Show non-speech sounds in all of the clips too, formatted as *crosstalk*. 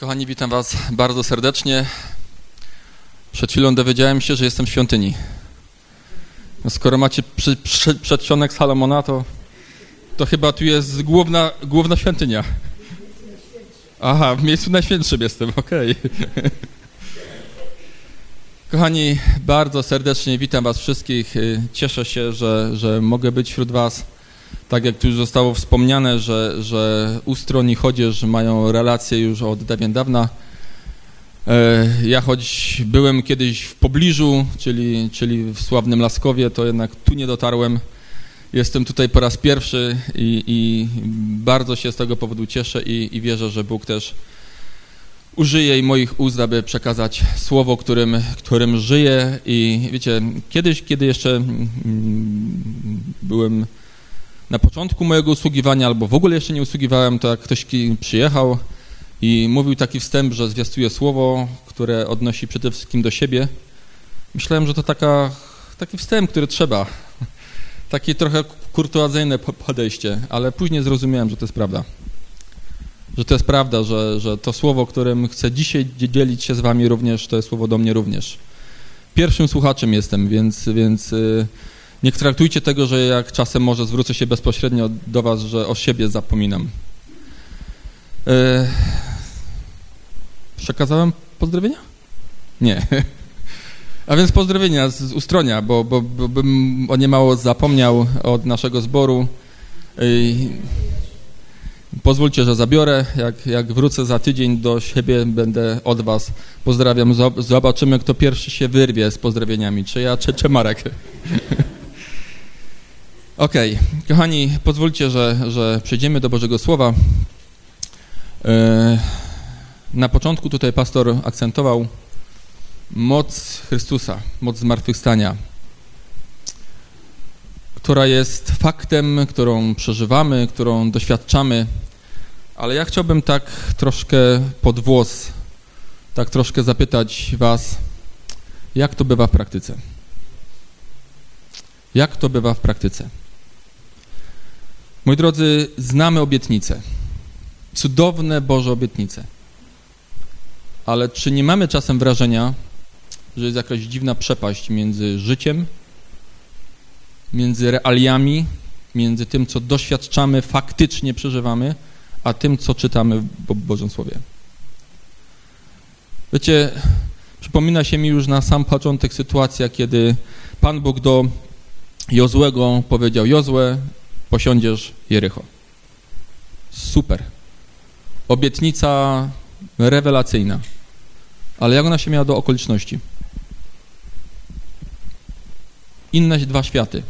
Kochani, witam Was bardzo serdecznie. Przed chwilą dowiedziałem się, że jestem w świątyni. No skoro macie przy, przy, przedsionek Salomona, to, to chyba tu jest główna, główna świątynia. Aha, w miejscu najświętszym jestem, okej. Okay. *laughs* Kochani, bardzo serdecznie witam Was wszystkich. Cieszę się, że, że mogę być wśród Was tak jak tu już zostało wspomniane, że, że Ustron i Chodzież mają relacje już od dawien dawna. E, ja choć byłem kiedyś w pobliżu, czyli, czyli w sławnym Laskowie, to jednak tu nie dotarłem. Jestem tutaj po raz pierwszy i, i bardzo się z tego powodu cieszę i, i wierzę, że Bóg też użyje i moich ust, aby przekazać słowo, którym, którym żyję. I wiecie, kiedyś, kiedy jeszcze mm, byłem na początku mojego usługiwania, albo w ogóle jeszcze nie usługiwałem, to jak ktoś przyjechał i mówił taki wstęp, że zwiastuje słowo, które odnosi przede wszystkim do siebie, myślałem, że to taka, taki wstęp, który trzeba. *laughs* Takie trochę kurtuazyjne podejście, ale później zrozumiałem, że to jest prawda. Że to jest prawda, że, że to słowo, którym chcę dzisiaj dzielić się z wami również, to jest słowo do mnie również. Pierwszym słuchaczem jestem, więc, więc y, nie traktujcie tego, że jak czasem może zwrócę się bezpośrednio do was, że o siebie zapominam. E, przekazałem pozdrowienia? Nie. *laughs* A więc pozdrowienia z Ustronia, bo, bo, bo bym o nie mało zapomniał od naszego zboru. Pozwólcie, że zabiorę. Jak, jak wrócę za tydzień do siebie, będę od was. Pozdrawiam. Zobaczymy, kto pierwszy się wyrwie z pozdrowieniami. Czy ja, czy, czy Marek. *laughs* Okej, okay. kochani, pozwólcie, że, że przejdziemy do Bożego Słowa. E, na początku tutaj pastor akcentował moc Chrystusa, moc zmartwychwstania, która jest faktem, którą przeżywamy, którą doświadczamy, ale ja chciałbym tak troszkę pod włos, tak troszkę zapytać was, jak to bywa w praktyce? Jak to bywa w praktyce? Moi drodzy, znamy obietnice. Cudowne Boże obietnice. Ale czy nie mamy czasem wrażenia, że jest jakaś dziwna przepaść między życiem, między realiami, między tym, co doświadczamy, faktycznie przeżywamy, a tym, co czytamy w Bożym Słowie? Wiecie, przypomina się mi już na sam początek sytuacja, kiedy Pan Bóg do Jozłego powiedział, Jozue, posiądziesz Jericho. Super. Obietnica rewelacyjna. Ale jak ona się miała do okoliczności? Inne dwa światy.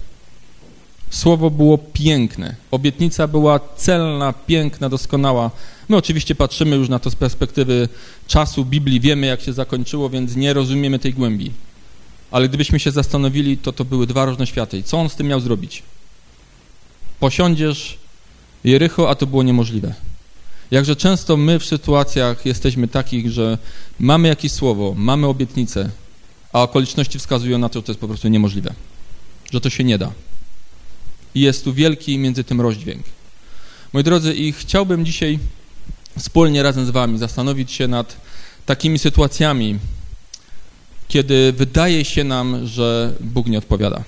Słowo było piękne. Obietnica była celna, piękna, doskonała. My oczywiście patrzymy już na to z perspektywy czasu Biblii, wiemy jak się zakończyło, więc nie rozumiemy tej głębi. Ale gdybyśmy się zastanowili, to to były dwa różne światy. I co on z tym miał zrobić? Posiądziesz Jericho, a to było niemożliwe. Jakże często my w sytuacjach jesteśmy takich, że mamy jakieś słowo, mamy obietnicę, a okoliczności wskazują na to, że to jest po prostu niemożliwe, że to się nie da. I jest tu wielki między tym rozdźwięk. Moi drodzy, i chciałbym dzisiaj wspólnie razem z wami zastanowić się nad takimi sytuacjami, kiedy wydaje się nam, że Bóg nie odpowiada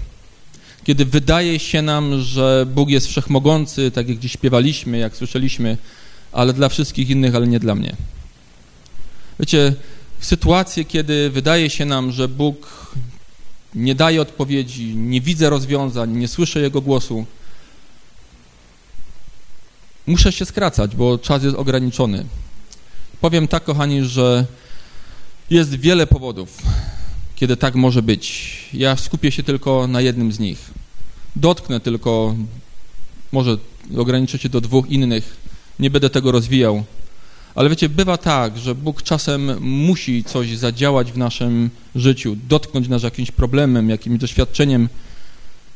kiedy wydaje się nam, że Bóg jest wszechmogący, tak jak gdzieś śpiewaliśmy, jak słyszeliśmy, ale dla wszystkich innych, ale nie dla mnie. Wiecie, w sytuacji, kiedy wydaje się nam, że Bóg nie daje odpowiedzi, nie widzę rozwiązań, nie słyszę Jego głosu, muszę się skracać, bo czas jest ograniczony. Powiem tak, kochani, że jest wiele powodów, kiedy tak może być. Ja skupię się tylko na jednym z nich. Dotknę tylko, może ograniczę się do dwóch innych, nie będę tego rozwijał. Ale wiecie, bywa tak, że Bóg czasem musi coś zadziałać w naszym życiu, dotknąć nas jakimś problemem, jakimś doświadczeniem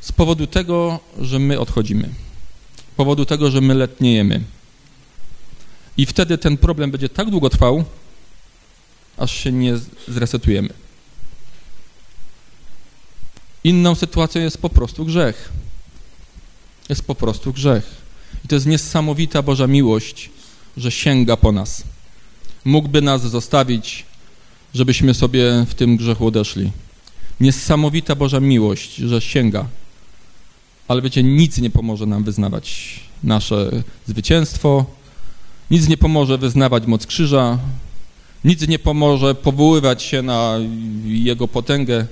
z powodu tego, że my odchodzimy, z powodu tego, że my letniejemy. I wtedy ten problem będzie tak długo trwał, aż się nie zresetujemy. Inną sytuacją jest po prostu grzech. Jest po prostu grzech. I to jest niesamowita Boża miłość, że sięga po nas. mógłby nas zostawić, żebyśmy sobie w tym grzechu odeszli. Niesamowita Boża miłość, że sięga. Ale wiecie, nic nie pomoże nam wyznawać nasze zwycięstwo, nic nie pomoże wyznawać moc krzyża, nic nie pomoże powoływać się na Jego potęgę,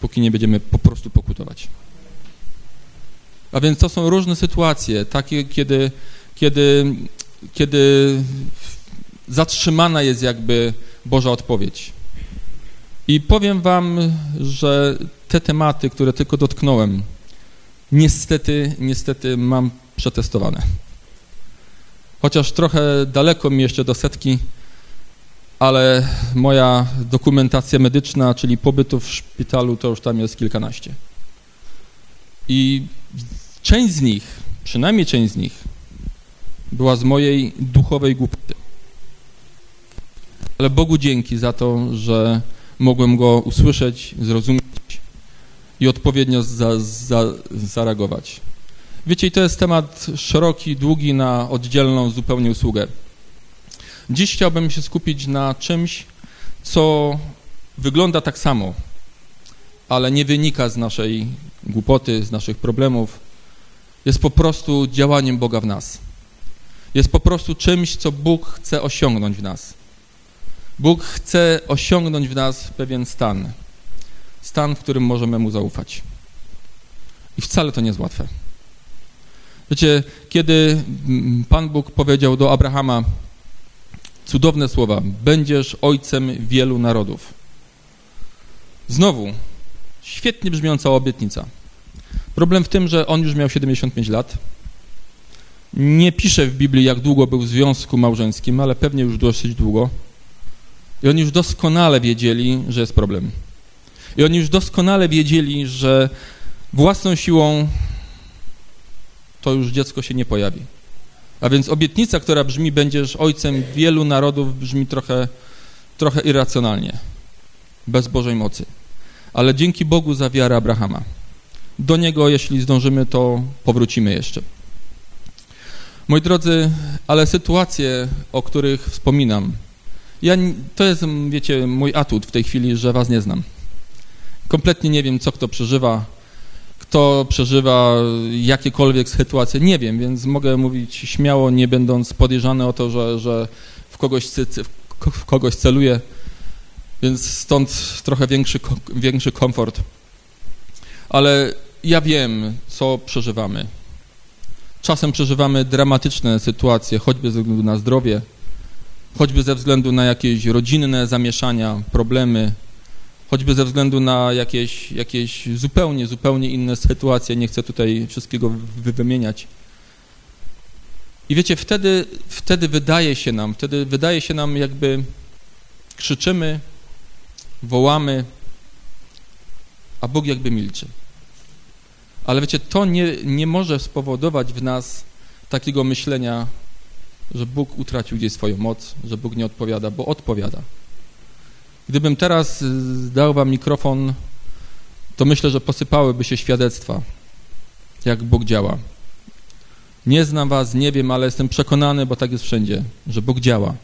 póki nie będziemy po prostu pokutować. A więc to są różne sytuacje, takie, kiedy, kiedy, kiedy zatrzymana jest jakby Boża odpowiedź. I powiem wam, że te tematy, które tylko dotknąłem, niestety, niestety mam przetestowane. Chociaż trochę daleko mi jeszcze do setki, ale moja dokumentacja medyczna, czyli pobytu w szpitalu, to już tam jest kilkanaście. I część z nich, przynajmniej część z nich, była z mojej duchowej głupoty. Ale Bogu dzięki za to, że mogłem go usłyszeć, zrozumieć i odpowiednio za, za, zareagować. Wiecie, to jest temat szeroki, długi na oddzielną zupełnie usługę. Dziś chciałbym się skupić na czymś, co wygląda tak samo, ale nie wynika z naszej głupoty, z naszych problemów. Jest po prostu działaniem Boga w nas. Jest po prostu czymś, co Bóg chce osiągnąć w nas. Bóg chce osiągnąć w nas pewien stan. Stan, w którym możemy Mu zaufać. I wcale to nie jest łatwe. Wiecie, kiedy Pan Bóg powiedział do Abrahama cudowne słowa, będziesz ojcem wielu narodów. Znowu, świetnie brzmiąca obietnica. Problem w tym, że on już miał 75 lat. Nie pisze w Biblii, jak długo był w związku małżeńskim, ale pewnie już dosyć długo. I oni już doskonale wiedzieli, że jest problem. I oni już doskonale wiedzieli, że własną siłą to już dziecko się nie pojawi. A więc obietnica, która brzmi, będziesz ojcem wielu narodów, brzmi trochę, trochę irracjonalnie, bez Bożej mocy. Ale dzięki Bogu za wiarę Abrahama. Do niego, jeśli zdążymy, to powrócimy jeszcze. Moi drodzy, ale sytuacje, o których wspominam, ja, to jest, wiecie, mój atut w tej chwili, że was nie znam. Kompletnie nie wiem, co kto przeżywa, kto przeżywa jakiekolwiek sytuacje, nie wiem, więc mogę mówić śmiało, nie będąc podejrzany o to, że, że w, kogoś, w kogoś celuję, więc stąd trochę większy, większy komfort. Ale ja wiem, co przeżywamy. Czasem przeżywamy dramatyczne sytuacje, choćby ze względu na zdrowie, choćby ze względu na jakieś rodzinne zamieszania, problemy, choćby ze względu na jakieś, jakieś zupełnie, zupełnie inne sytuacje. Nie chcę tutaj wszystkiego wymieniać. I wiecie, wtedy, wtedy wydaje się nam, wtedy wydaje się nam jakby krzyczymy, wołamy, a Bóg jakby milczy. Ale wiecie, to nie, nie może spowodować w nas takiego myślenia, że Bóg utracił gdzieś swoją moc, że Bóg nie odpowiada, bo odpowiada. Gdybym teraz y, dał wam mikrofon, to myślę, że posypałyby się świadectwa, jak Bóg działa. Nie znam was, nie wiem, ale jestem przekonany, bo tak jest wszędzie, że Bóg działa,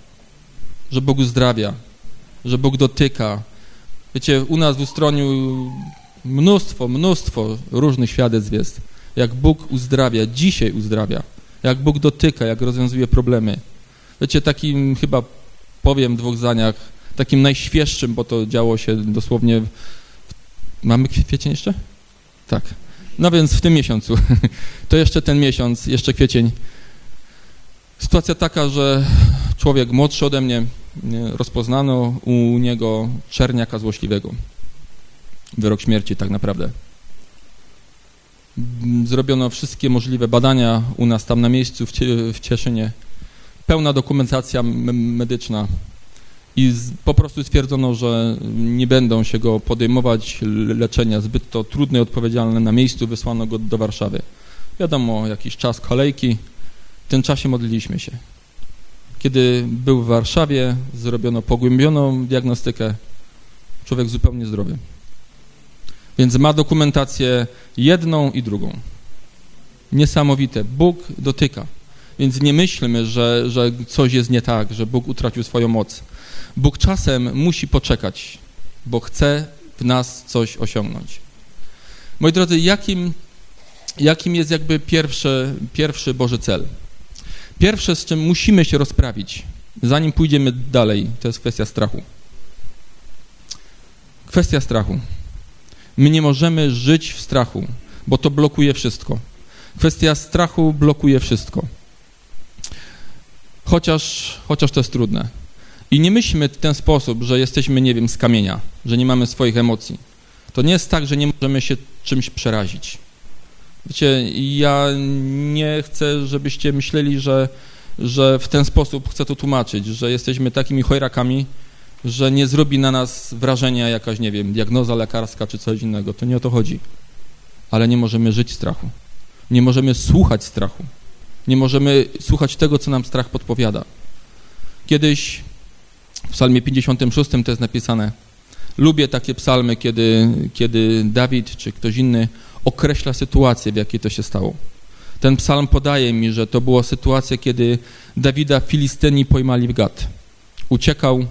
że Bóg uzdrawia, że Bóg dotyka. Wiecie, u nas w Ustroniu mnóstwo, mnóstwo różnych świadectw jest, jak Bóg uzdrawia, dzisiaj uzdrawia, jak Bóg dotyka, jak rozwiązuje problemy. Wiecie, takim chyba powiem w dwóch zdaniach, takim najświeższym, bo to działo się dosłownie... W... Mamy kwiecień jeszcze? Tak. No więc w tym miesiącu. *laughs* To jeszcze ten miesiąc, jeszcze kwiecień. Sytuacja taka, że człowiek młodszy ode mnie, rozpoznano u niego czerniaka złośliwego. Wyrok śmierci tak naprawdę. Zrobiono wszystkie możliwe badania u nas tam na miejscu w Cieszynie. Pełna dokumentacja medyczna i po prostu stwierdzono, że nie będą się go podejmować leczenia, zbyt to trudne i odpowiedzialne na miejscu, wysłano go do Warszawy. Wiadomo, jakiś czas kolejki, w tym czasie modliliśmy się. Kiedy był w Warszawie, zrobiono pogłębioną diagnostykę, człowiek zupełnie zdrowy. Więc ma dokumentację jedną i drugą. Niesamowite. Bóg dotyka. Więc nie myślmy, że, że coś jest nie tak, że Bóg utracił swoją moc. Bóg czasem musi poczekać, bo chce w nas coś osiągnąć. Moi drodzy, jakim, jakim jest jakby pierwszy, pierwszy Boży cel? Pierwsze, z czym musimy się rozprawić, zanim pójdziemy dalej, to jest kwestia strachu. Kwestia strachu. My nie możemy żyć w strachu, bo to blokuje wszystko. Kwestia strachu blokuje wszystko. Chociaż, chociaż to jest trudne. I nie myślmy w ten sposób, że jesteśmy, nie wiem, z kamienia, że nie mamy swoich emocji. To nie jest tak, że nie możemy się czymś przerazić. Wiecie, ja nie chcę, żebyście myśleli, że, że w ten sposób chcę to tłumaczyć, że jesteśmy takimi chojrakami, że nie zrobi na nas wrażenia jakaś, nie wiem, diagnoza lekarska czy coś innego. To nie o to chodzi. Ale nie możemy żyć strachu. Nie możemy słuchać strachu. Nie możemy słuchać tego, co nam strach podpowiada. Kiedyś w psalmie 56 to jest napisane, lubię takie psalmy, kiedy, kiedy Dawid czy ktoś inny określa sytuację, w jakiej to się stało. Ten psalm podaje mi, że to była sytuacja, kiedy Dawida Filistyni pojmali w Gad. Uciekał,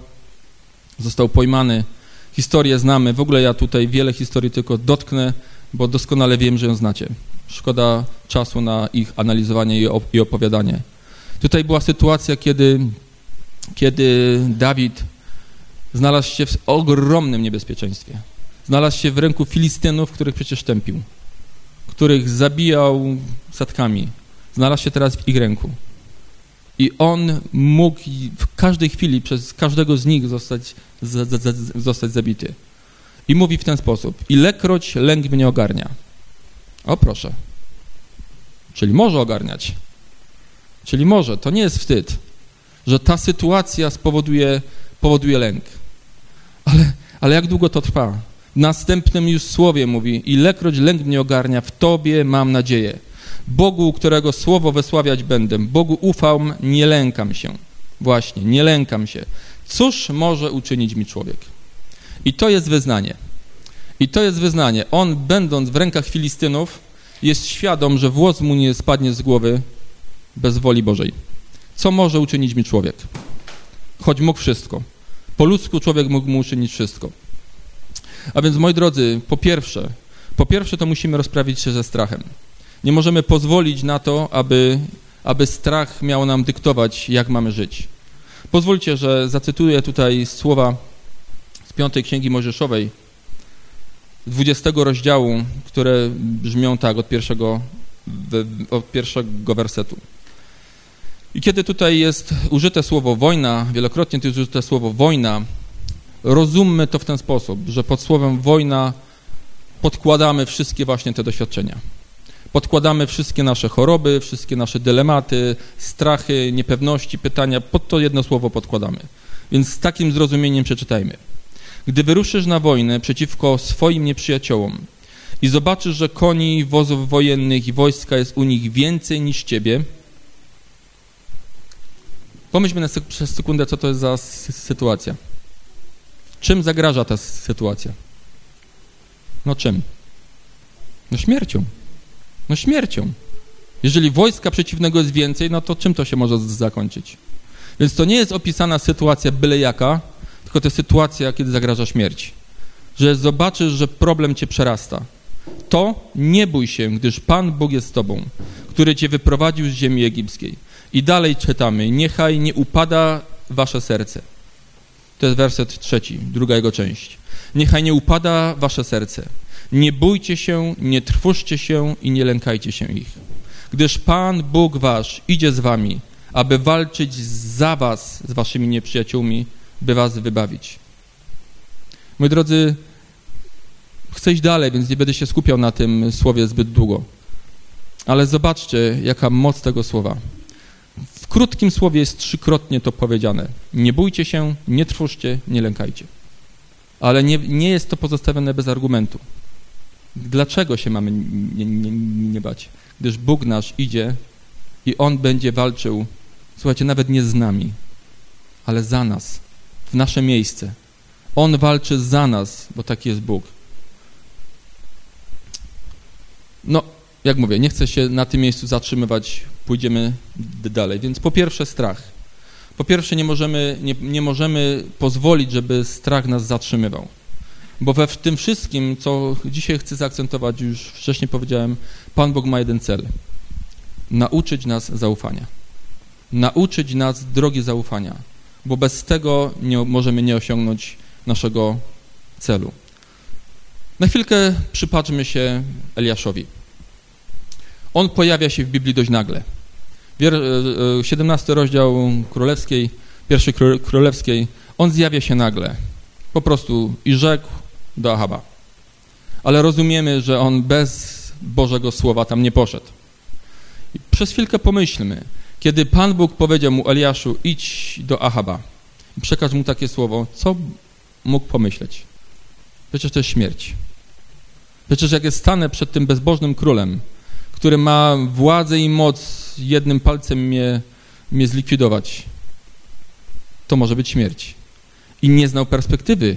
został pojmany. Historię znamy. W ogóle ja tutaj wiele historii tylko dotknę, bo doskonale wiem, że ją znacie. Szkoda czasu na ich analizowanie i opowiadanie. Tutaj była sytuacja, kiedy, kiedy Dawid znalazł się w ogromnym niebezpieczeństwie. Znalazł się w ręku Filistynów, których przecież tępił, których zabijał setkami. Znalazł się teraz w ich ręku. I on mógł w każdej chwili przez każdego z nich zostać, z, z, z, zostać zabity. I mówi w ten sposób: Ilekroć lęk mnie ogarnia. O proszę. Czyli może ogarniać. Czyli może, to nie jest wstyd, że ta sytuacja spowoduje powoduje lęk. Ale, ale jak długo to trwa? W następnym już słowie mówi, ilekroć lęk mnie ogarnia, w Tobie mam nadzieję. Bogu, którego słowo wysławiać będę, Bogu ufam, nie lękam się. Właśnie, nie lękam się. Cóż może uczynić mi człowiek? I to jest wyznanie. I to jest wyznanie. On, będąc w rękach Filistynów, jest świadom, że włos mu nie spadnie z głowy bez woli Bożej. Co może uczynić mi człowiek? Choć mógł wszystko. Po ludzku człowiek mógł mu uczynić wszystko. A więc, moi drodzy, po pierwsze, po pierwsze to musimy rozprawić się ze strachem. Nie możemy pozwolić na to, aby, aby strach miał nam dyktować, jak mamy żyć. Pozwólcie, że zacytuję tutaj słowa z piątej Księgi Mojżeszowej, 20 rozdziału, które brzmią tak od pierwszego, od pierwszego wersetu. I kiedy tutaj jest użyte słowo wojna, wielokrotnie tu jest użyte słowo wojna, rozummy to w ten sposób, że pod słowem wojna podkładamy wszystkie właśnie te doświadczenia. Podkładamy wszystkie nasze choroby, wszystkie nasze dylematy, strachy, niepewności, pytania, pod to jedno słowo podkładamy. Więc z takim zrozumieniem przeczytajmy. Gdy wyruszysz na wojnę przeciwko swoim nieprzyjaciołom i zobaczysz, że koni, wozów wojennych i wojska jest u nich więcej niż ciebie, pomyślmy na sek przez sekundę, co to jest za sytuacja. Czym zagraża ta sytuacja? No czym? No śmiercią. No śmiercią. Jeżeli wojska przeciwnego jest więcej, no to czym to się może zakończyć? Więc to nie jest opisana sytuacja byle jaka, tylko to jest sytuacja, kiedy zagraża śmierć. Że zobaczysz, że problem cię przerasta. To nie bój się, gdyż Pan Bóg jest z tobą, który cię wyprowadził z ziemi egipskiej. I dalej czytamy, niechaj nie upada wasze serce. To jest werset trzeci, druga jego część. Niechaj nie upada wasze serce. Nie bójcie się, nie trwóżcie się i nie lękajcie się ich. Gdyż Pan Bóg wasz idzie z wami, aby walczyć za was z waszymi nieprzyjaciółmi, by was wybawić. Moi drodzy, chcę iść dalej, więc nie będę się skupiał na tym słowie zbyt długo. Ale zobaczcie, jaka moc tego słowa. Krótkim słowie jest trzykrotnie to powiedziane. Nie bójcie się, nie trwóżcie, nie lękajcie. Ale nie, nie jest to pozostawione bez argumentu. Dlaczego się mamy nie, nie, nie bać? Gdyż Bóg nasz idzie i On będzie walczył, słuchajcie, nawet nie z nami, ale za nas, w nasze miejsce. On walczy za nas, bo taki jest Bóg. No, jak mówię, nie chcę się na tym miejscu zatrzymywać, pójdziemy dalej. Więc po pierwsze strach. Po pierwsze nie możemy, nie, nie możemy pozwolić, żeby strach nas zatrzymywał. Bo we w tym wszystkim, co dzisiaj chcę zaakcentować, już wcześniej powiedziałem, Pan Bóg ma jeden cel. Nauczyć nas zaufania. Nauczyć nas drogi zaufania, bo bez tego nie, możemy nie osiągnąć naszego celu. Na chwilkę przypatrzmy się Eliaszowi. On pojawia się w Biblii dość nagle. 17 e, e, rozdział królewskiej, pierwszej królewskiej, on zjawia się nagle. Po prostu i rzekł do Ahaba. Ale rozumiemy, że on bez Bożego Słowa tam nie poszedł. Przez chwilkę pomyślmy, kiedy Pan Bóg powiedział mu Eliaszu, idź do Ahaba przekaż mu takie słowo, co mógł pomyśleć? Przecież to jest śmierć. Przecież jak jest stanę przed tym bezbożnym królem, który ma władzę i moc jednym palcem mnie, mnie zlikwidować, to może być śmierć. I nie znał perspektywy.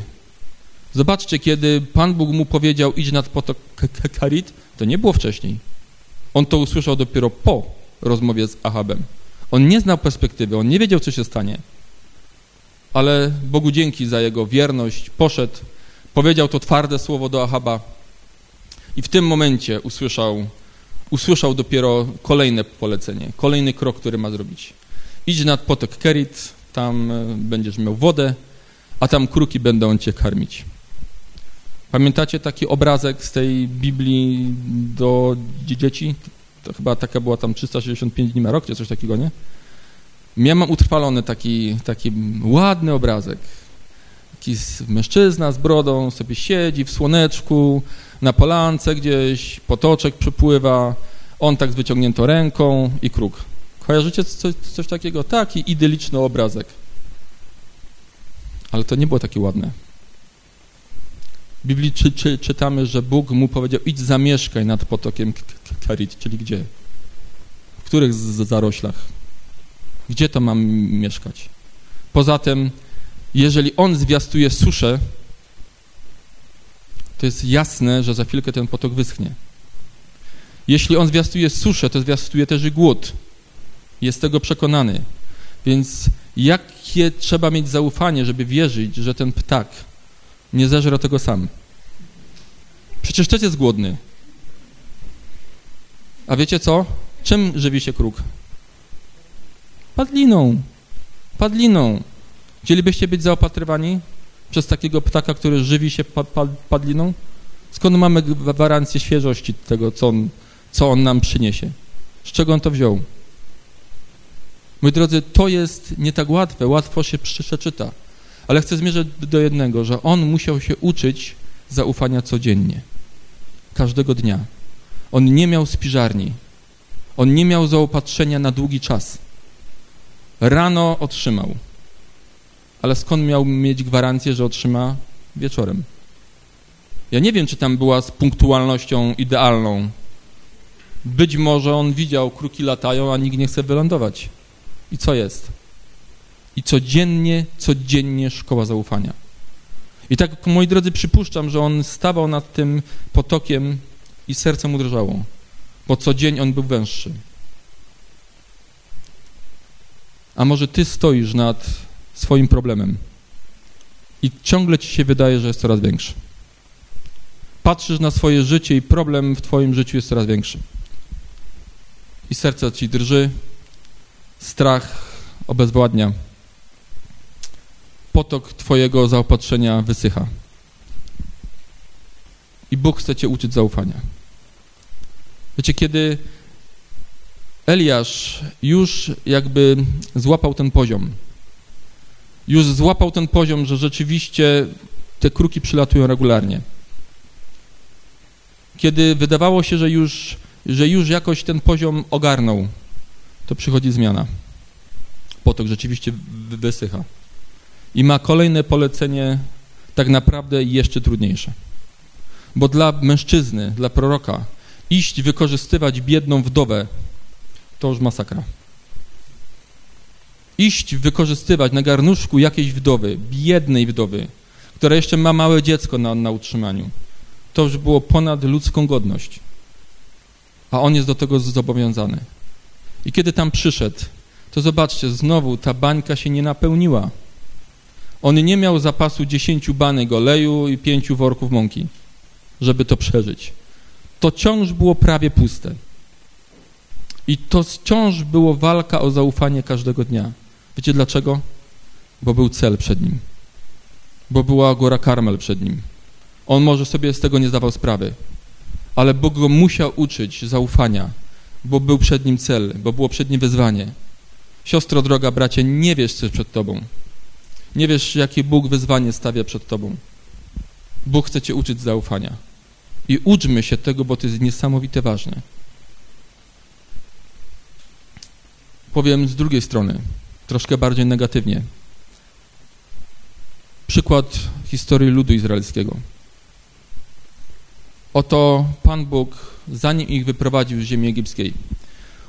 Zobaczcie, kiedy Pan Bóg mu powiedział, idź nad potok Karit, to nie było wcześniej. On to usłyszał dopiero po rozmowie z Ahabem. On nie znał perspektywy, on nie wiedział, co się stanie. Ale Bogu dzięki za jego wierność, poszedł, powiedział to twarde słowo do Ahaba i w tym momencie usłyszał usłyszał dopiero kolejne polecenie, kolejny krok, który ma zrobić. Idź nad potok Kerit, tam e, będziesz miał wodę, a tam kruki będą cię karmić. Pamiętacie taki obrazek z tej Biblii do dzieci? To chyba taka była tam 365 dni na rok, czy coś takiego, nie? Ja mam utrwalony taki, taki ładny obrazek. Taki mężczyzna z brodą sobie siedzi w słoneczku, na polance gdzieś, potoczek przypływa, on tak z wyciągniętą ręką i kruk. Kojarzycie coś, coś takiego? Taki idyliczny obrazek. Ale to nie było takie ładne. W Biblii czy, czy, czytamy, że Bóg mu powiedział, idź zamieszkaj nad potokiem Karit, czyli gdzie? W których zaroślach? Gdzie to mam mieszkać? Poza tym, jeżeli on zwiastuje suszę, to jest jasne, że za chwilkę ten potok wyschnie. Jeśli on zwiastuje suszę, to zwiastuje też i głód. Jest tego przekonany. Więc jakie trzeba mieć zaufanie, żeby wierzyć, że ten ptak nie zeżre tego sam? Przecież też jest głodny. A wiecie co? Czym żywi się kruk? Padliną. Padliną. Chcielibyście być zaopatrywani? przez takiego ptaka, który żywi się padliną? Skąd mamy gwarancję świeżości tego, co on, co on nam przyniesie? Z czego on to wziął? Moi drodzy, to jest nie tak łatwe, łatwo się przeczyta, ale chcę zmierzyć do jednego, że on musiał się uczyć zaufania codziennie, każdego dnia. On nie miał spiżarni, on nie miał zaopatrzenia na długi czas. Rano otrzymał, ale skąd miał mieć gwarancję, że otrzyma wieczorem? Ja nie wiem, czy tam była z punktualnością idealną. Być może on widział, kruki latają, a nikt nie chce wylądować. I co jest? I codziennie, codziennie szkoła zaufania. I tak, moi drodzy, przypuszczam, że on stawał nad tym potokiem i serce mu drżało, bo co dzień on był węższy. A może ty stoisz nad swoim problemem i ciągle ci się wydaje, że jest coraz większy. Patrzysz na swoje życie i problem w twoim życiu jest coraz większy. I serce ci drży, strach obezwładnia. Potok twojego zaopatrzenia wysycha. I Bóg chce cię uczyć zaufania. Wiecie, kiedy Eliasz już jakby złapał ten poziom, już złapał ten poziom, że rzeczywiście te kruki przylatują regularnie. Kiedy wydawało się, że już, że już jakoś ten poziom ogarnął, to przychodzi zmiana. Potok rzeczywiście wysycha. I ma kolejne polecenie, tak naprawdę jeszcze trudniejsze. Bo dla mężczyzny, dla proroka, iść wykorzystywać biedną wdowę, to już masakra iść wykorzystywać na garnuszku jakiejś wdowy, biednej wdowy, która jeszcze ma małe dziecko na, na utrzymaniu. To już było ponad ludzką godność. a on jest do tego zobowiązany. I kiedy tam przyszedł, to zobaczcie, znowu ta bańka się nie napełniła. On nie miał zapasu dziesięciu banek oleju i pięciu worków mąki, żeby to przeżyć. To wciąż było prawie puste. I to wciąż było walka o zaufanie każdego dnia. Wiecie dlaczego? Bo był cel przed nim. Bo była góra Karmel przed nim. On może sobie z tego nie zdawał sprawy, ale Bóg go musiał uczyć zaufania, bo był przed nim cel, bo było przed nim wyzwanie. Siostro droga, bracie, nie wiesz, co jest przed tobą. Nie wiesz, jakie Bóg wyzwanie stawia przed tobą. Bóg chce cię uczyć zaufania. I uczmy się tego, bo to jest niesamowite ważne. Powiem z drugiej strony, troszkę bardziej negatywnie. Przykład historii ludu izraelskiego. Oto Pan Bóg, zanim ich wyprowadził z ziemi egipskiej,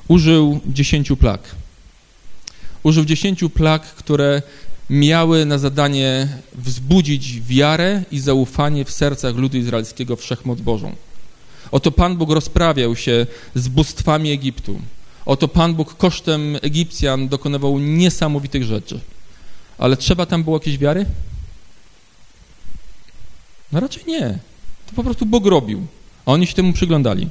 użył dziesięciu plag. Użył dziesięciu plag, które miały na zadanie wzbudzić wiarę i zaufanie w sercach ludu izraelskiego wszechmoc Bożą. Oto Pan Bóg rozprawiał się z bóstwami Egiptu. Oto Pan Bóg kosztem Egipcjan dokonywał niesamowitych rzeczy. Ale trzeba tam było jakieś wiary? No raczej nie. To po prostu Bóg robił, a oni się temu przyglądali.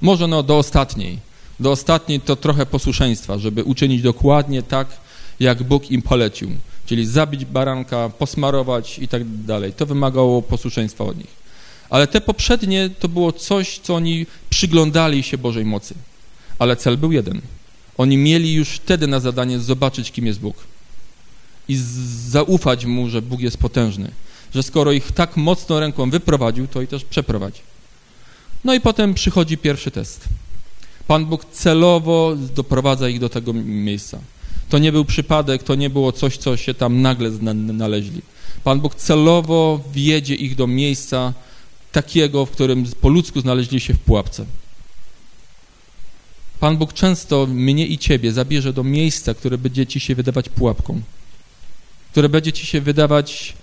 Może no do ostatniej. Do ostatniej to trochę posłuszeństwa, żeby uczynić dokładnie tak, jak Bóg im polecił. Czyli zabić baranka, posmarować i tak dalej. To wymagało posłuszeństwa od nich. Ale te poprzednie to było coś, co oni przyglądali się Bożej mocy. Ale cel był jeden. Oni mieli już wtedy na zadanie zobaczyć, kim jest Bóg. I zaufać Mu, że Bóg jest potężny że skoro ich tak mocno ręką wyprowadził, to i też przeprowadzi. No i potem przychodzi pierwszy test. Pan Bóg celowo doprowadza ich do tego miejsca. To nie był przypadek, to nie było coś, co się tam nagle znaleźli. Pan Bóg celowo wiedzie ich do miejsca takiego, w którym po ludzku znaleźli się w pułapce. Pan Bóg często mnie i ciebie zabierze do miejsca, które będzie ci się wydawać pułapką, które będzie ci się wydawać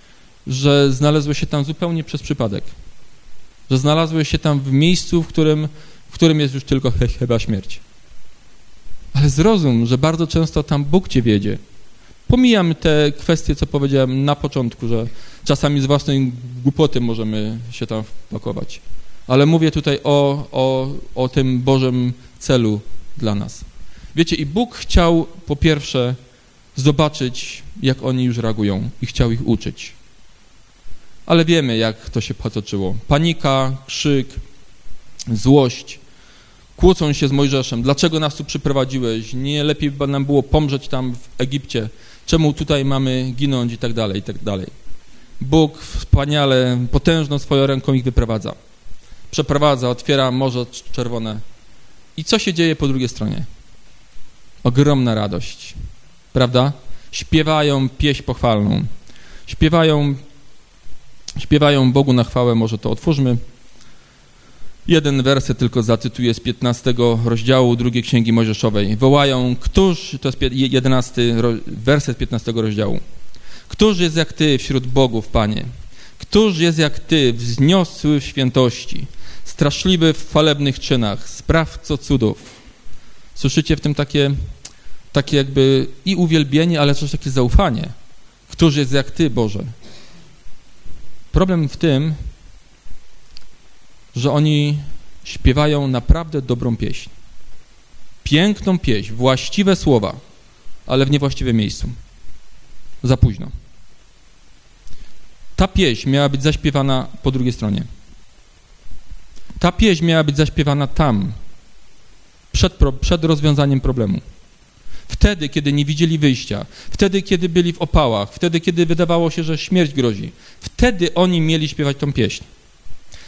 że znalazłeś się tam zupełnie przez przypadek. Że znalazłeś się tam w miejscu, w którym, w którym jest już tylko chyba śmierć. Ale zrozum, że bardzo często tam Bóg cię wiedzie. Pomijam te kwestie, co powiedziałem na początku, że czasami z własnej głupoty możemy się tam wpakować. Ale mówię tutaj o, o, o tym Bożym celu dla nas. Wiecie, i Bóg chciał po pierwsze zobaczyć, jak oni już reagują i chciał ich uczyć ale wiemy, jak to się potoczyło. Panika, krzyk, złość, kłócą się z Mojżeszem. Dlaczego nas tu przyprowadziłeś? Nie lepiej by nam było pomrzeć tam w Egipcie? Czemu tutaj mamy ginąć i tak dalej, i tak dalej. Bóg wspaniale, potężną swoją ręką ich wyprowadza. Przeprowadza, otwiera Morze Czerwone. I co się dzieje po drugiej stronie? Ogromna radość, prawda? Śpiewają pieśń pochwalną. Śpiewają śpiewają Bogu na chwałę, może to otwórzmy. Jeden werset tylko zacytuję z 15 rozdziału drugiej Księgi Mojżeszowej. Wołają, któż, to jest 11 werset 15 rozdziału. Któż jest jak Ty wśród bogów, Panie? Któż jest jak Ty, wzniosły w świętości, straszliwy w chwalebnych czynach, sprawco cudów? Słyszycie w tym takie, takie jakby i uwielbienie, ale też takie zaufanie. Któż jest jak Ty, Boże? Problem w tym, że oni śpiewają naprawdę dobrą pieśń. Piękną pieśń, właściwe słowa, ale w niewłaściwym miejscu. Za późno. Ta pieśń miała być zaśpiewana po drugiej stronie. Ta pieśń miała być zaśpiewana tam, przed, przed rozwiązaniem problemu. Wtedy, kiedy nie widzieli wyjścia, wtedy, kiedy byli w opałach, wtedy, kiedy wydawało się, że śmierć grozi, wtedy oni mieli śpiewać tą pieśń.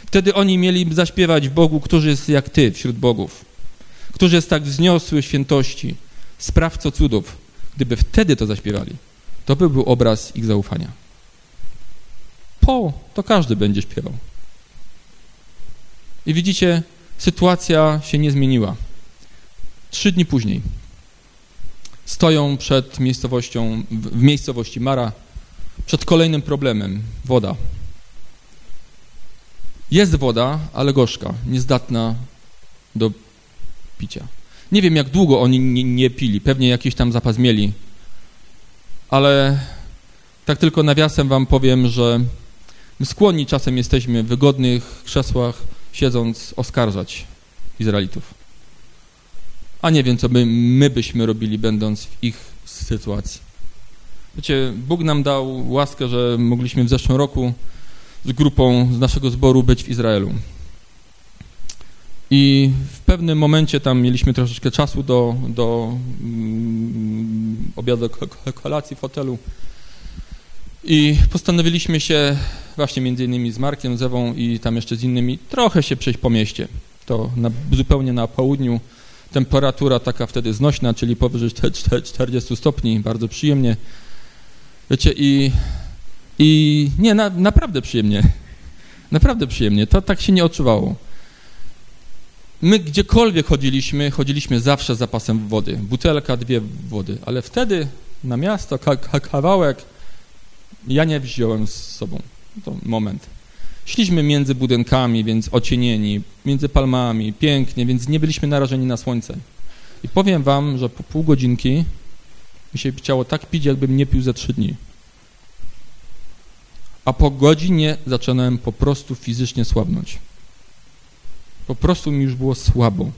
Wtedy oni mieli zaśpiewać Bogu, który jest jak Ty wśród bogów, który jest tak wzniosły świętości, sprawco cudów. Gdyby wtedy to zaśpiewali, to by był obraz ich zaufania. Po to każdy będzie śpiewał. I widzicie, sytuacja się nie zmieniła. Trzy dni później stoją przed miejscowością, w miejscowości Mara, przed kolejnym problemem – woda. Jest woda, ale gorzka, niezdatna do picia. Nie wiem, jak długo oni nie, nie pili, pewnie jakiś tam zapas mieli, ale tak tylko nawiasem wam powiem, że my skłonni czasem jesteśmy w wygodnych krzesłach, siedząc, oskarżać Izraelitów. A nie wiem, co by my byśmy robili, będąc w ich sytuacji. Wiecie, Bóg nam dał łaskę, że mogliśmy w zeszłym roku z grupą z naszego zboru być w Izraelu. I w pewnym momencie tam mieliśmy troszeczkę czasu do, do mm, obiadu, kolacji w hotelu. I postanowiliśmy się właśnie między innymi z Markiem, z Ewą i tam jeszcze z innymi trochę się przejść po mieście. To na, zupełnie na południu. Temperatura taka wtedy znośna, czyli powyżej 40 stopni, bardzo przyjemnie. Wiecie, i, i nie, na, naprawdę przyjemnie. Naprawdę przyjemnie. To tak się nie odczuwało. My gdziekolwiek chodziliśmy, chodziliśmy zawsze z zapasem wody. Butelka, dwie wody. Ale wtedy na miasto ka kawałek ja nie wziąłem z sobą. To moment. Szliśmy między budynkami, więc ocienieni, między palmami, pięknie, więc nie byliśmy narażeni na słońce. I powiem wam, że po pół godzinki mi się chciało tak pić, jakbym nie pił za trzy dni. A po godzinie zaczynałem po prostu fizycznie słabnąć. Po prostu mi już było słabo.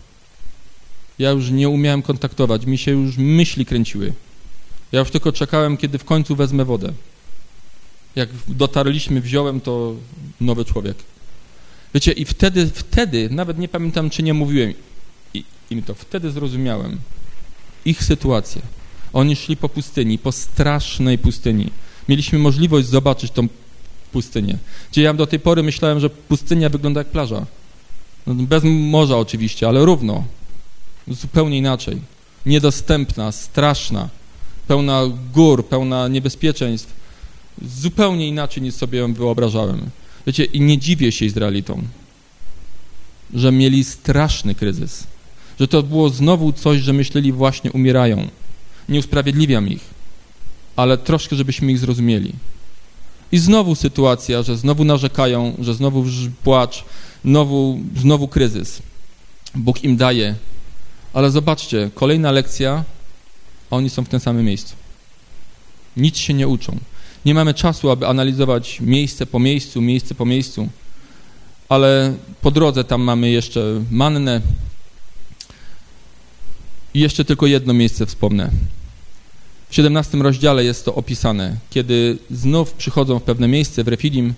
Ja już nie umiałem kontaktować, mi się już myśli kręciły. Ja już tylko czekałem, kiedy w końcu wezmę wodę. Jak dotarliśmy, wziąłem, to nowy człowiek. Wiecie, i wtedy, wtedy, nawet nie pamiętam, czy nie mówiłem im to, wtedy zrozumiałem ich sytuację. Oni szli po pustyni, po strasznej pustyni. Mieliśmy możliwość zobaczyć tą pustynię. Gdzie ja do tej pory myślałem, że pustynia wygląda jak plaża. No, bez morza oczywiście, ale równo. Zupełnie inaczej. Niedostępna, straszna, pełna gór, pełna niebezpieczeństw. Zupełnie inaczej niż sobie ją wyobrażałem. Wiecie, i nie dziwię się Izraelitom, że mieli straszny kryzys. Że to było znowu coś, że myśleli właśnie umierają. Nie usprawiedliwiam ich, ale troszkę, żebyśmy ich zrozumieli. I znowu sytuacja, że znowu narzekają, że znowu płacz, znowu, znowu kryzys. Bóg im daje. Ale zobaczcie, kolejna lekcja, oni są w tym samym miejscu. Nic się nie uczą. Nie mamy czasu, aby analizować miejsce po miejscu, miejsce po miejscu, ale po drodze tam mamy jeszcze mannę. I jeszcze tylko jedno miejsce wspomnę. W 17 rozdziale jest to opisane, kiedy znów przychodzą w pewne miejsce w Refidim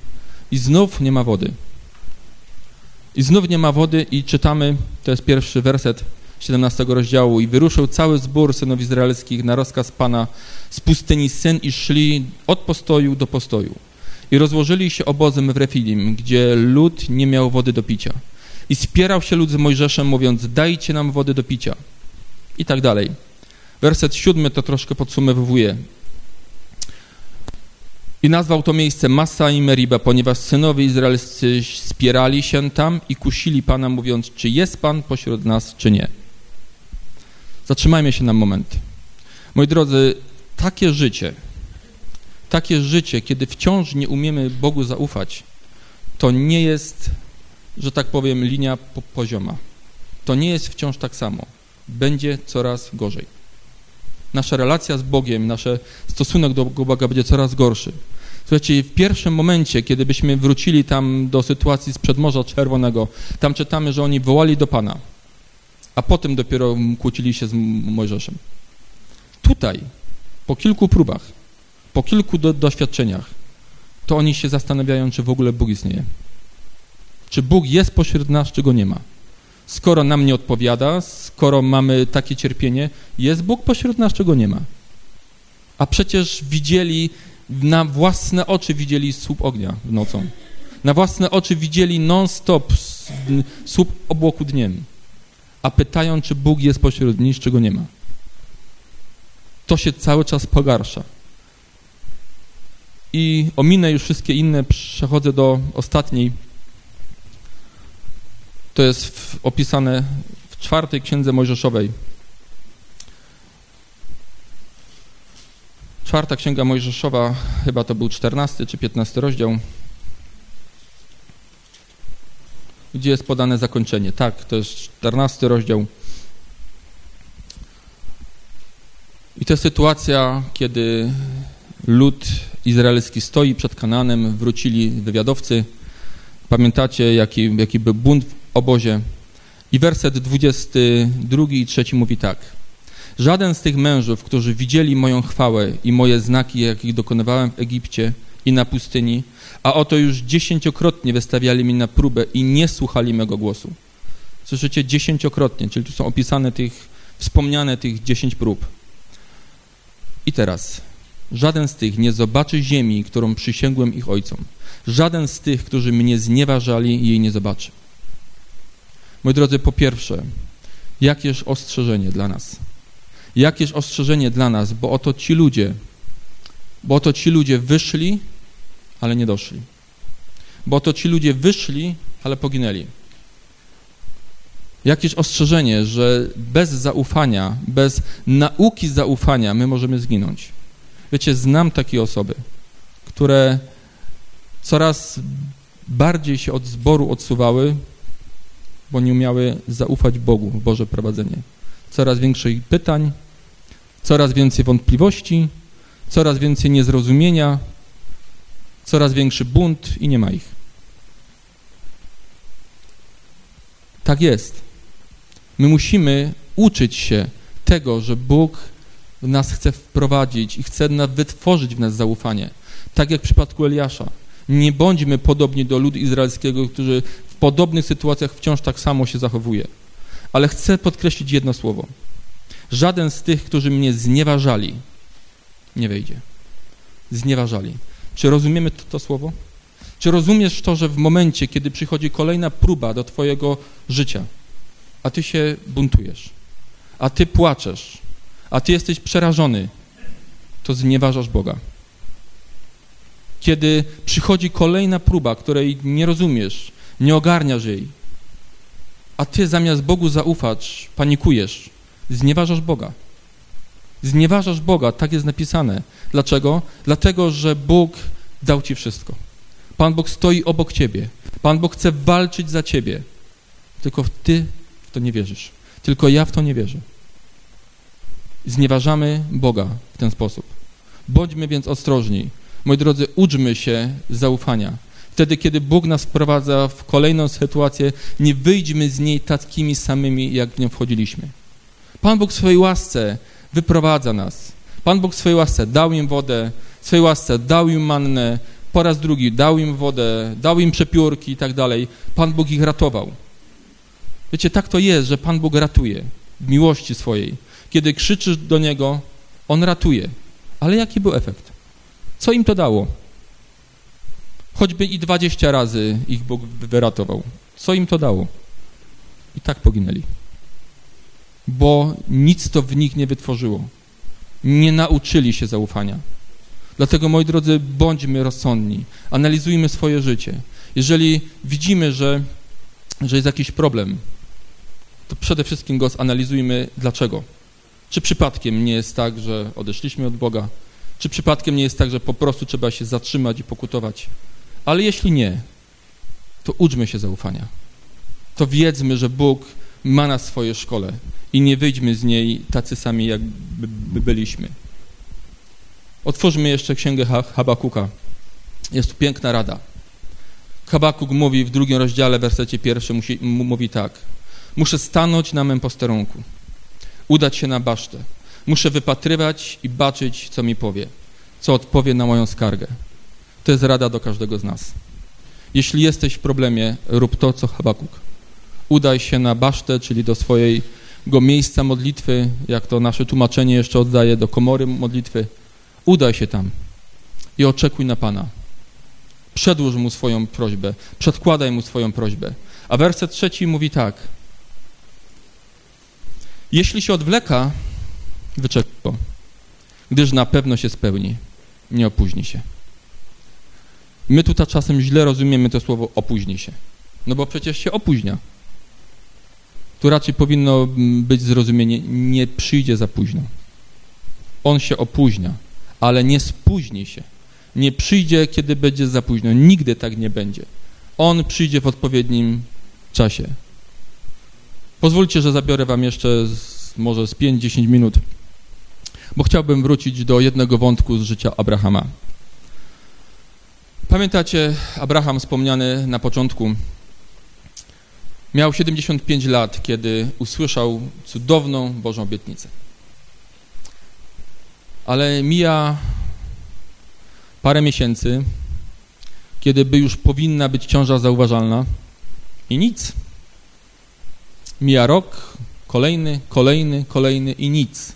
i znów nie ma wody. I znów nie ma wody i czytamy, to jest pierwszy werset 17 rozdziału i wyruszył cały zbór synów izraelskich na rozkaz Pana z pustyni Syn i szli od postoju do postoju. I rozłożyli się obozem w Refidim, gdzie lud nie miał wody do picia. I spierał się lud z Mojżeszem, mówiąc, dajcie nam wody do picia. I tak dalej. Werset siódmy to troszkę podsumowuje. I nazwał to miejsce Massa i Meriba, ponieważ synowie izraelscy spierali się tam i kusili Pana, mówiąc, czy jest Pan pośród nas, czy nie. Zatrzymajmy się na moment. Moi drodzy, takie życie, takie życie, kiedy wciąż nie umiemy Bogu zaufać, to nie jest, że tak powiem, linia pozioma. To nie jest wciąż tak samo. Będzie coraz gorzej. Nasza relacja z Bogiem, nasz stosunek do Boga będzie coraz gorszy. Słuchajcie, w pierwszym momencie, kiedy byśmy wrócili tam do sytuacji sprzed Morza Czerwonego, tam czytamy, że oni wołali do Pana, a potem dopiero kłócili się z Mojżeszem. Tutaj, po kilku próbach, po kilku do, doświadczeniach, to oni się zastanawiają, czy w ogóle Bóg istnieje. Czy Bóg jest pośród nas, czy Go nie ma. Skoro nam nie odpowiada, skoro mamy takie cierpienie, jest Bóg pośród nas, czy Go nie ma. A przecież widzieli, na własne oczy widzieli słup ognia nocą. Na własne oczy widzieli non-stop słup obłoku dniem a pytają, czy Bóg jest pośród nich, czego nie ma. To się cały czas pogarsza. I ominę już wszystkie inne, przechodzę do ostatniej. To jest w, opisane w czwartej księdze Mojżeszowej. Czwarta księga Mojżeszowa, chyba to był czternasty czy piętnasty rozdział. gdzie jest podane zakończenie. Tak, to jest 14 rozdział. I to sytuacja, kiedy lud izraelski stoi przed Kananem, wrócili wywiadowcy. Pamiętacie, jaki, jaki był bunt w obozie. I werset 22 i 3 mówi tak. Żaden z tych mężów, którzy widzieli moją chwałę i moje znaki, jakich dokonywałem w Egipcie i na pustyni, a oto już dziesięciokrotnie wystawiali mi na próbę i nie słuchali mego głosu. Słyszycie? Dziesięciokrotnie, czyli tu są opisane tych, wspomniane tych dziesięć prób. I teraz, żaden z tych nie zobaczy ziemi, którą przysięgłem ich ojcom. Żaden z tych, którzy mnie znieważali, jej nie zobaczy. Moi drodzy, po pierwsze, jakież ostrzeżenie dla nas. Jakież ostrzeżenie dla nas, bo oto ci ludzie, bo oto ci ludzie wyszli, ale nie doszli. Bo oto ci ludzie wyszli, ale poginęli. Jakieś ostrzeżenie, że bez zaufania, bez nauki zaufania my możemy zginąć. Wiecie, znam takie osoby, które coraz bardziej się od zboru odsuwały, bo nie umiały zaufać Bogu Boże prowadzenie. Coraz większych pytań, coraz więcej wątpliwości, coraz więcej niezrozumienia, coraz większy bunt i nie ma ich. Tak jest. My musimy uczyć się tego, że Bóg nas chce wprowadzić i chce wytworzyć w nas zaufanie. Tak jak w przypadku Eliasza. Nie bądźmy podobni do ludu izraelskiego, którzy w podobnych sytuacjach wciąż tak samo się zachowuje. Ale chcę podkreślić jedno słowo. Żaden z tych, którzy mnie znieważali, nie wejdzie. Znieważali. Czy rozumiemy to, to słowo? Czy rozumiesz to, że w momencie, kiedy przychodzi kolejna próba do twojego życia, a ty się buntujesz, a ty płaczesz, a ty jesteś przerażony, to znieważasz Boga. Kiedy przychodzi kolejna próba, której nie rozumiesz, nie ogarniasz jej, a ty zamiast Bogu zaufać, panikujesz, znieważasz Boga. Znieważasz Boga, tak jest napisane. Dlaczego? Dlatego, że Bóg dał ci wszystko. Pan Bóg stoi obok ciebie. Pan Bóg chce walczyć za ciebie. Tylko ty w to nie wierzysz. Tylko ja w to nie wierzę. Znieważamy Boga w ten sposób. Bądźmy więc ostrożni. Moi drodzy, uczmy się zaufania. Wtedy, kiedy Bóg nas wprowadza w kolejną sytuację, nie wyjdźmy z niej takimi samymi, jak w nią wchodziliśmy. Pan Bóg w swojej łasce wyprowadza nas. Pan Bóg w swojej łasce dał im wodę, w swojej łasce dał im mannę, po raz drugi dał im wodę, dał im przepiórki i tak dalej. Pan Bóg ich ratował. Wiecie, tak to jest, że Pan Bóg ratuje w miłości swojej. Kiedy krzyczysz do Niego, On ratuje. Ale jaki był efekt? Co im to dało? Choćby i dwadzieścia razy ich Bóg wyratował. Co im to dało? I tak poginęli bo nic to w nich nie wytworzyło. Nie nauczyli się zaufania. Dlatego, moi drodzy, bądźmy rozsądni, analizujmy swoje życie. Jeżeli widzimy, że, że jest jakiś problem, to przede wszystkim go zanalizujmy dlaczego. Czy przypadkiem nie jest tak, że odeszliśmy od Boga? Czy przypadkiem nie jest tak, że po prostu trzeba się zatrzymać i pokutować? Ale jeśli nie, to uczmy się zaufania. To wiedzmy, że Bóg ma nas w swojej szkole i nie wyjdźmy z niej tacy sami, jak by byliśmy. Otwórzmy jeszcze księgę Habakuka. Jest tu piękna rada. Habakuk mówi w drugim rozdziale, wersecie pierwszym, musi, mówi tak. Muszę stanąć na mym posterunku, udać się na basztę. Muszę wypatrywać i baczyć, co mi powie, co odpowie na moją skargę. To jest rada do każdego z nas. Jeśli jesteś w problemie, rób to, co Habakuk. Udaj się na basztę, czyli do swojej go miejsca modlitwy, jak to nasze tłumaczenie jeszcze oddaje, do komory modlitwy. Udaj się tam i oczekuj na Pana. Przedłuż mu swoją prośbę, przedkładaj mu swoją prośbę. A werset trzeci mówi tak. Jeśli się odwleka, wyczekuj go, gdyż na pewno się spełni. Nie opóźni się. My tutaj czasem źle rozumiemy to słowo opóźni się. No bo przecież się opóźnia tu raczej powinno być zrozumienie, nie przyjdzie za późno. On się opóźnia, ale nie spóźni się. Nie przyjdzie, kiedy będzie za późno. Nigdy tak nie będzie. On przyjdzie w odpowiednim czasie. Pozwólcie, że zabiorę wam jeszcze z, może z 5-10 minut, bo chciałbym wrócić do jednego wątku z życia Abrahama. Pamiętacie, Abraham wspomniany na początku miał 75 lat, kiedy usłyszał cudowną Bożą obietnicę. Ale mija parę miesięcy, kiedy by już powinna być ciąża zauważalna i nic. Mija rok, kolejny, kolejny, kolejny i nic.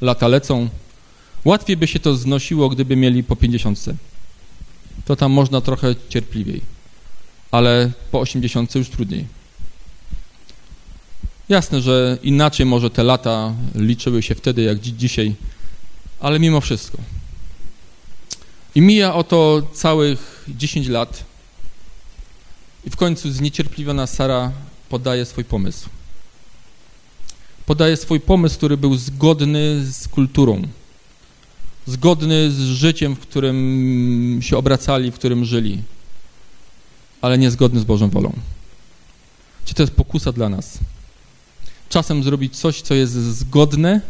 Lata lecą. Łatwiej by się to znosiło, gdyby mieli po pięćdziesiątce. To tam można trochę cierpliwiej, ale po osiemdziesiątce już trudniej. Jasne, że inaczej może te lata liczyły się wtedy jak dzisiaj, ale mimo wszystko. I mija oto całych 10 lat i w końcu zniecierpliwiona Sara podaje swój pomysł. Podaje swój pomysł, który był zgodny z kulturą, zgodny z życiem, w którym się obracali, w którym żyli, ale niezgodny z Bożą wolą. Czy to jest pokusa dla nas? Czasem zrobić coś, co jest zgodne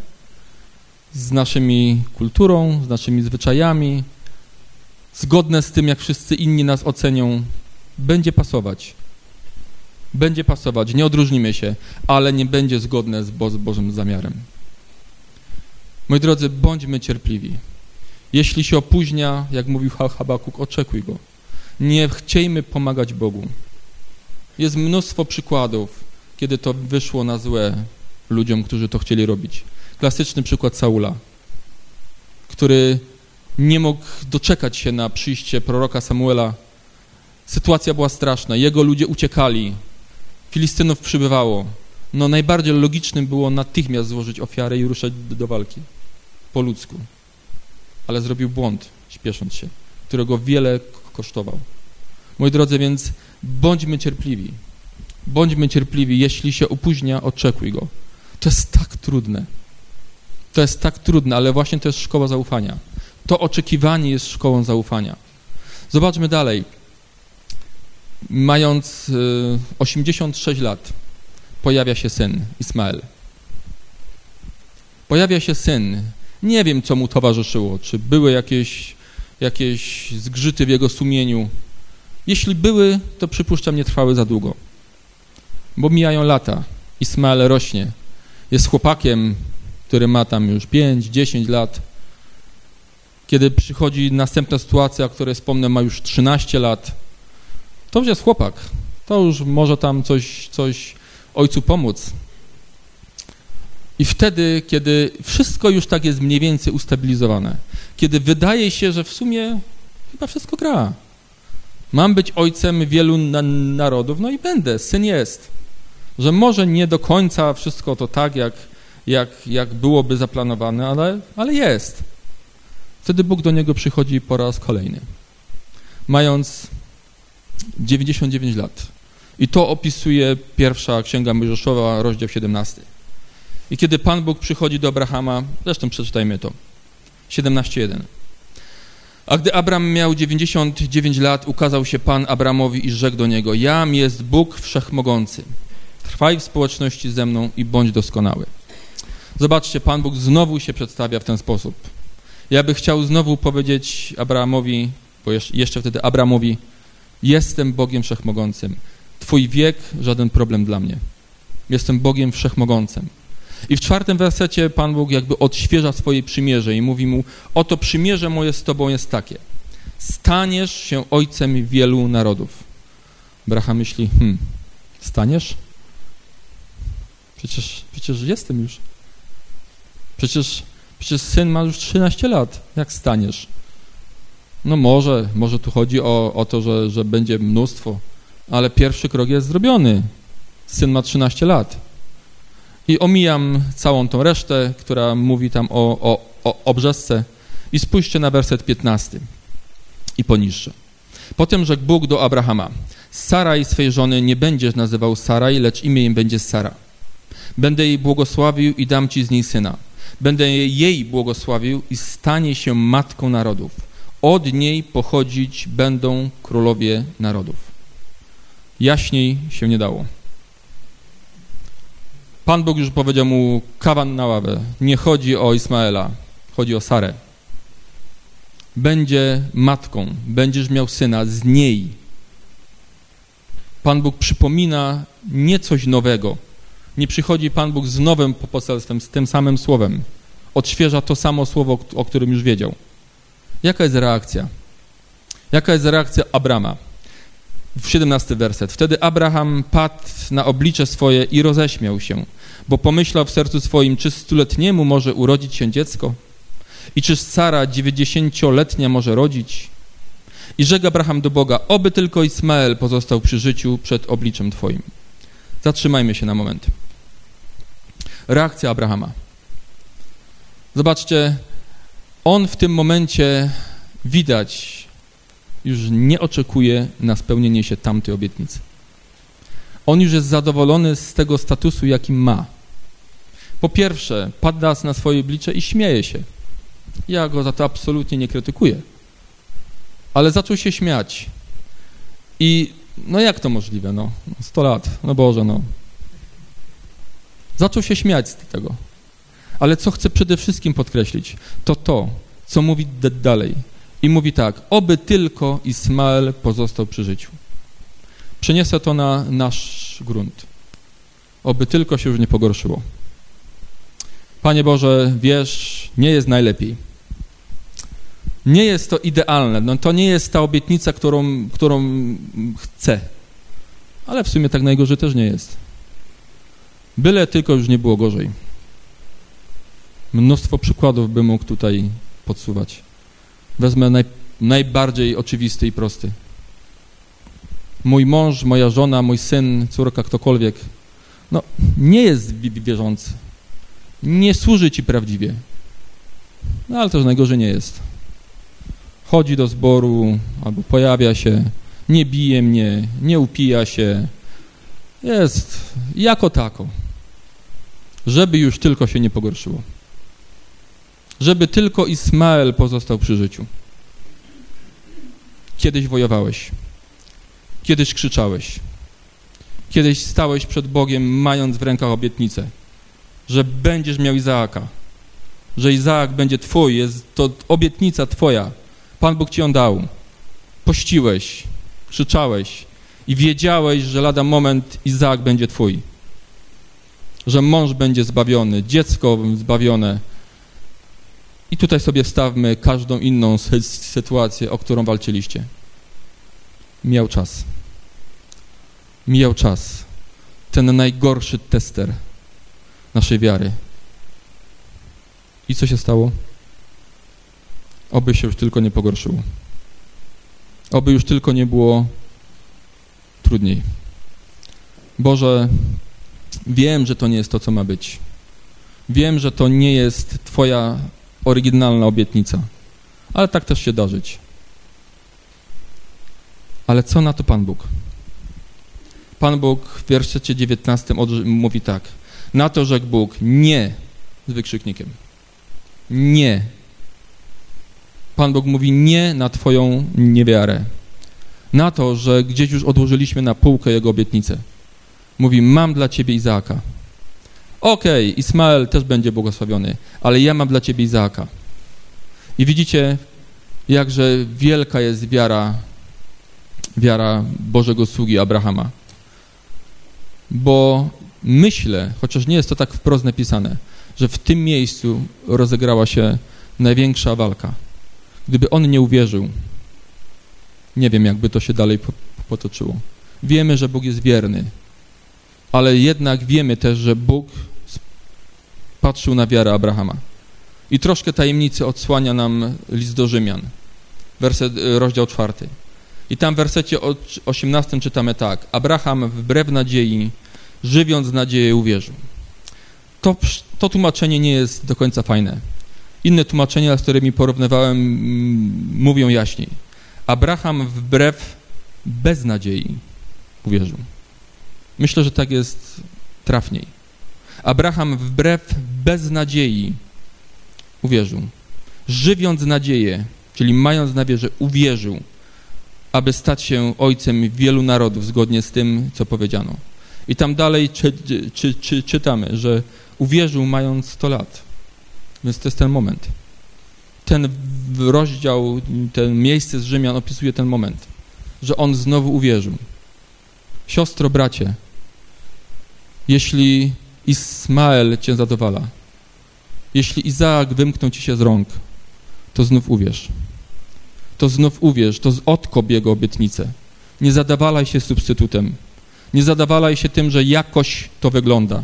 z naszymi kulturą, z naszymi zwyczajami, zgodne z tym, jak wszyscy inni nas ocenią, będzie pasować. Będzie pasować, nie odróżnimy się, ale nie będzie zgodne z, Bo z Bożym zamiarem. Moi drodzy, bądźmy cierpliwi. Jeśli się opóźnia, jak mówił Habakuk, oczekuj go. Nie chciejmy pomagać Bogu. Jest mnóstwo przykładów, kiedy to wyszło na złe ludziom, którzy to chcieli robić. Klasyczny przykład Saula, który nie mógł doczekać się na przyjście proroka Samuela. Sytuacja była straszna, jego ludzie uciekali, Filistynów przybywało. No najbardziej logicznym było natychmiast złożyć ofiarę i ruszać do walki po ludzku. Ale zrobił błąd, śpiesząc się, którego wiele kosztował. Moi drodzy, więc bądźmy cierpliwi. Bądźmy cierpliwi. Jeśli się opóźnia, oczekuj go. To jest tak trudne. To jest tak trudne, ale właśnie to jest szkoła zaufania. To oczekiwanie jest szkołą zaufania. Zobaczmy dalej. Mając 86 y, lat, pojawia się syn Ismael. Pojawia się syn. Nie wiem, co mu towarzyszyło. Czy były jakieś, jakieś zgrzyty w jego sumieniu. Jeśli były, to przypuszczam, nie trwały za długo. Bo mijają lata. Ismael rośnie. Jest chłopakiem, który ma tam już 5-10 lat kiedy przychodzi następna sytuacja, o której wspomnę, ma już 13 lat, to już jest chłopak. To już może tam coś, coś ojcu pomóc. I wtedy, kiedy wszystko już tak jest mniej więcej ustabilizowane, kiedy wydaje się, że w sumie chyba wszystko gra. Mam być ojcem wielu na narodów, no i będę, syn jest. Że może nie do końca wszystko to tak, jak, jak, jak byłoby zaplanowane, ale, ale jest. Wtedy Bóg do niego przychodzi po raz kolejny, mając 99 lat. I to opisuje pierwsza księga Mojżeszowa, rozdział 17. I kiedy Pan Bóg przychodzi do Abrahama, zresztą przeczytajmy to, 17.1. A gdy Abram miał 99 lat, ukazał się Pan Abramowi i rzekł do niego, jam jest Bóg Wszechmogący. Trwaj w społeczności ze mną i bądź doskonały. Zobaczcie, Pan Bóg znowu się przedstawia w ten sposób. Ja bych chciał znowu powiedzieć Abrahamowi, bo jeszcze wtedy Abramowi, jestem Bogiem Wszechmogącym. Twój wiek żaden problem dla mnie. Jestem Bogiem Wszechmogącym. I w czwartym wersecie Pan Bóg jakby odświeża swoje przymierze i mówi mu, oto przymierze moje z Tobą jest takie. Staniesz się ojcem wielu narodów. Abraham myśli, hmm, staniesz? Przecież, przecież jestem już. Przecież Przecież syn ma już 13 lat. Jak staniesz? No może, może tu chodzi o, o to, że, że będzie mnóstwo, ale pierwszy krok jest zrobiony. Syn ma 13 lat. I omijam całą tą resztę, która mówi tam o, o, o obrzesce. I spójrzcie na werset 15 i poniższe. Potem rzekł Bóg do Abrahama, Saraj swej żony nie będziesz nazywał Saraj, lecz imię im będzie Sara. Będę jej błogosławił i dam ci z niej syna. Będę jej błogosławił i stanie się matką narodów. Od niej pochodzić będą królowie narodów. Jaśniej się nie dało. Pan Bóg już powiedział mu kawan na ławę. Nie chodzi o Ismaela. chodzi o Sarę. Będzie matką, będziesz miał syna z niej. Pan Bóg przypomina nie coś nowego. Nie przychodzi Pan Bóg z nowym poselstwem, z tym samym słowem. Odświeża to samo słowo, o którym już wiedział. Jaka jest reakcja? Jaka jest reakcja Abrama? W 17 werset. Wtedy Abraham padł na oblicze swoje i roześmiał się, bo pomyślał w sercu swoim, czy stuletniemu może urodzić się dziecko? I czy Sara dziewięćdziesięcioletnia może rodzić? I rzekł Abraham do Boga, oby tylko Ismael pozostał przy życiu przed obliczem Twoim. Zatrzymajmy się na moment. Reakcja Abrahama. Zobaczcie, on w tym momencie widać już nie oczekuje na spełnienie się tamtej obietnicy. On już jest zadowolony z tego statusu, jaki ma. Po pierwsze, pada na swoje oblicze i śmieje się. Ja go za to absolutnie nie krytykuję. Ale zaczął się śmiać. I no jak to możliwe, no? 100 lat, no Boże, no. Zaczął się śmiać z tego. Ale co chcę przede wszystkim podkreślić, to to, co mówi dalej. I mówi tak, oby tylko Ismael pozostał przy życiu. Przeniosę to na nasz grunt. Oby tylko się już nie pogorszyło. Panie Boże, wiesz, nie jest najlepiej. Nie jest to idealne. No, to nie jest ta obietnica, którą, którą chcę. Ale w sumie tak najgorzej też nie jest. Byle tylko już nie było gorzej. Mnóstwo przykładów bym mógł tutaj podsuwać. Wezmę naj, najbardziej oczywisty i prosty. Mój mąż, moja żona, mój syn, córka, ktokolwiek, no nie jest wierzący. Nie służy ci prawdziwie. No ale też najgorzej nie jest. Chodzi do zboru albo pojawia się, nie bije mnie, nie upija się. Jest jako tako. Żeby już tylko się nie pogorszyło żeby tylko Ismael pozostał przy życiu. Kiedyś wojowałeś, kiedyś krzyczałeś, kiedyś stałeś przed Bogiem, mając w rękach obietnicę, że będziesz miał Izaaka, że Izaak będzie twój, jest to obietnica twoja. Pan Bóg ci ją dał. Pościłeś, krzyczałeś i wiedziałeś, że lada moment Izaak będzie twój. Że mąż będzie zbawiony, dziecko zbawione, i tutaj sobie wstawmy każdą inną sytuację, o którą walczyliście. Miał czas. Mijał czas. Ten najgorszy tester naszej wiary. I co się stało? Oby się już tylko nie pogorszyło. Oby już tylko nie było trudniej. Boże, wiem, że to nie jest to, co ma być. Wiem, że to nie jest Twoja oryginalna obietnica. Ale tak też się darzyć. Ale co na to Pan Bóg? Pan Bóg w wierszecie 19 mówi tak. Na to rzekł Bóg nie z wykrzyknikiem. Nie. Pan Bóg mówi nie na Twoją niewiarę. Na to, że gdzieś już odłożyliśmy na półkę Jego obietnicę. Mówi, mam dla Ciebie Izaaka. Okej, okay, Ismael też będzie błogosławiony, ale ja mam dla ciebie Izaaka. I widzicie, jakże wielka jest wiara, wiara Bożego sługi Abrahama. Bo myślę, chociaż nie jest to tak wprost napisane, że w tym miejscu rozegrała się największa walka. Gdyby on nie uwierzył, nie wiem, jakby to się dalej potoczyło. Wiemy, że Bóg jest wierny, ale jednak wiemy też, że Bóg patrzył na wiarę Abrahama. I troszkę tajemnicy odsłania nam list do Rzymian, werset, y, rozdział czwarty. I tam w wersecie 18 czytamy tak. Abraham wbrew nadziei, żywiąc nadzieję, uwierzył. To, to tłumaczenie nie jest do końca fajne. Inne tłumaczenia, z którymi porównywałem, mówią jaśniej. Abraham wbrew beznadziei uwierzył. Myślę, że tak jest trafniej. Abraham wbrew beznadziei uwierzył. Żywiąc nadzieję, czyli mając na wierze, uwierzył, aby stać się ojcem wielu narodów, zgodnie z tym, co powiedziano. I tam dalej czy, czy, czy, czytamy, że uwierzył mając 100 lat. Więc to jest ten moment. ten rozdział, ten miejsce z Rzymian opisuje ten moment, że on znowu uwierzył. Siostro, bracie, jeśli Ismael cię zadowala, jeśli Izaak wymknął ci się z rąk, to znów uwierz. To znów uwierz, to odkop jego obietnicę. Nie zadawalaj się substytutem. Nie zadawalaj się tym, że jakoś to wygląda.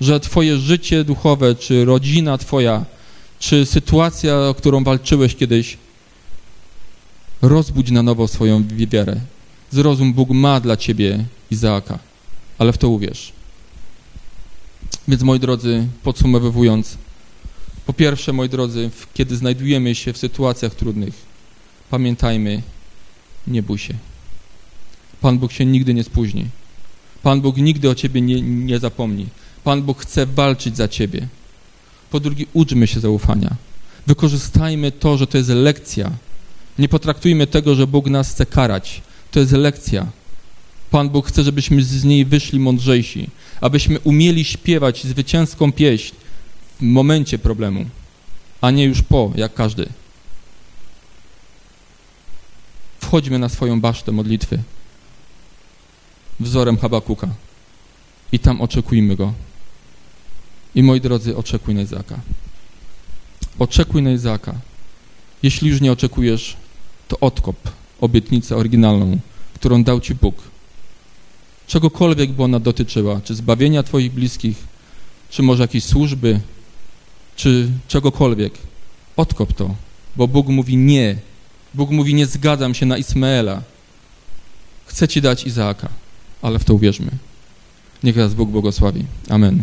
Że twoje życie duchowe, czy rodzina twoja, czy sytuacja, o którą walczyłeś kiedyś, rozbudź na nowo swoją wiarę. Zrozum, Bóg ma dla ciebie Izaaka, ale w to uwierz. Więc moi drodzy, podsumowując, po pierwsze, moi drodzy, kiedy znajdujemy się w sytuacjach trudnych, pamiętajmy, nie bój się. Pan Bóg się nigdy nie spóźni. Pan Bóg nigdy o ciebie nie, nie zapomni. Pan Bóg chce walczyć za ciebie. Po drugie, uczmy się zaufania. Wykorzystajmy to, że to jest lekcja. Nie potraktujmy tego, że Bóg nas chce karać. To jest lekcja. Pan Bóg chce, żebyśmy z niej wyszli mądrzejsi, abyśmy umieli śpiewać zwycięską pieśń w momencie problemu, a nie już po, jak każdy. Wchodźmy na swoją basztę modlitwy wzorem Habakuka i tam oczekujmy Go. I moi drodzy, oczekuj na Izaka. Oczekuj na Izaka. Jeśli już nie oczekujesz, to odkop obietnicę oryginalną, którą dał Ci Bóg. Czegokolwiek by ona dotyczyła, czy zbawienia Twoich bliskich, czy może jakiejś służby, czy czegokolwiek. Odkop to, bo Bóg mówi nie. Bóg mówi nie zgadzam się na Ismaela. Chcę Ci dać Izaaka, ale w to uwierzmy. Niech nas Bóg błogosławi. Amen.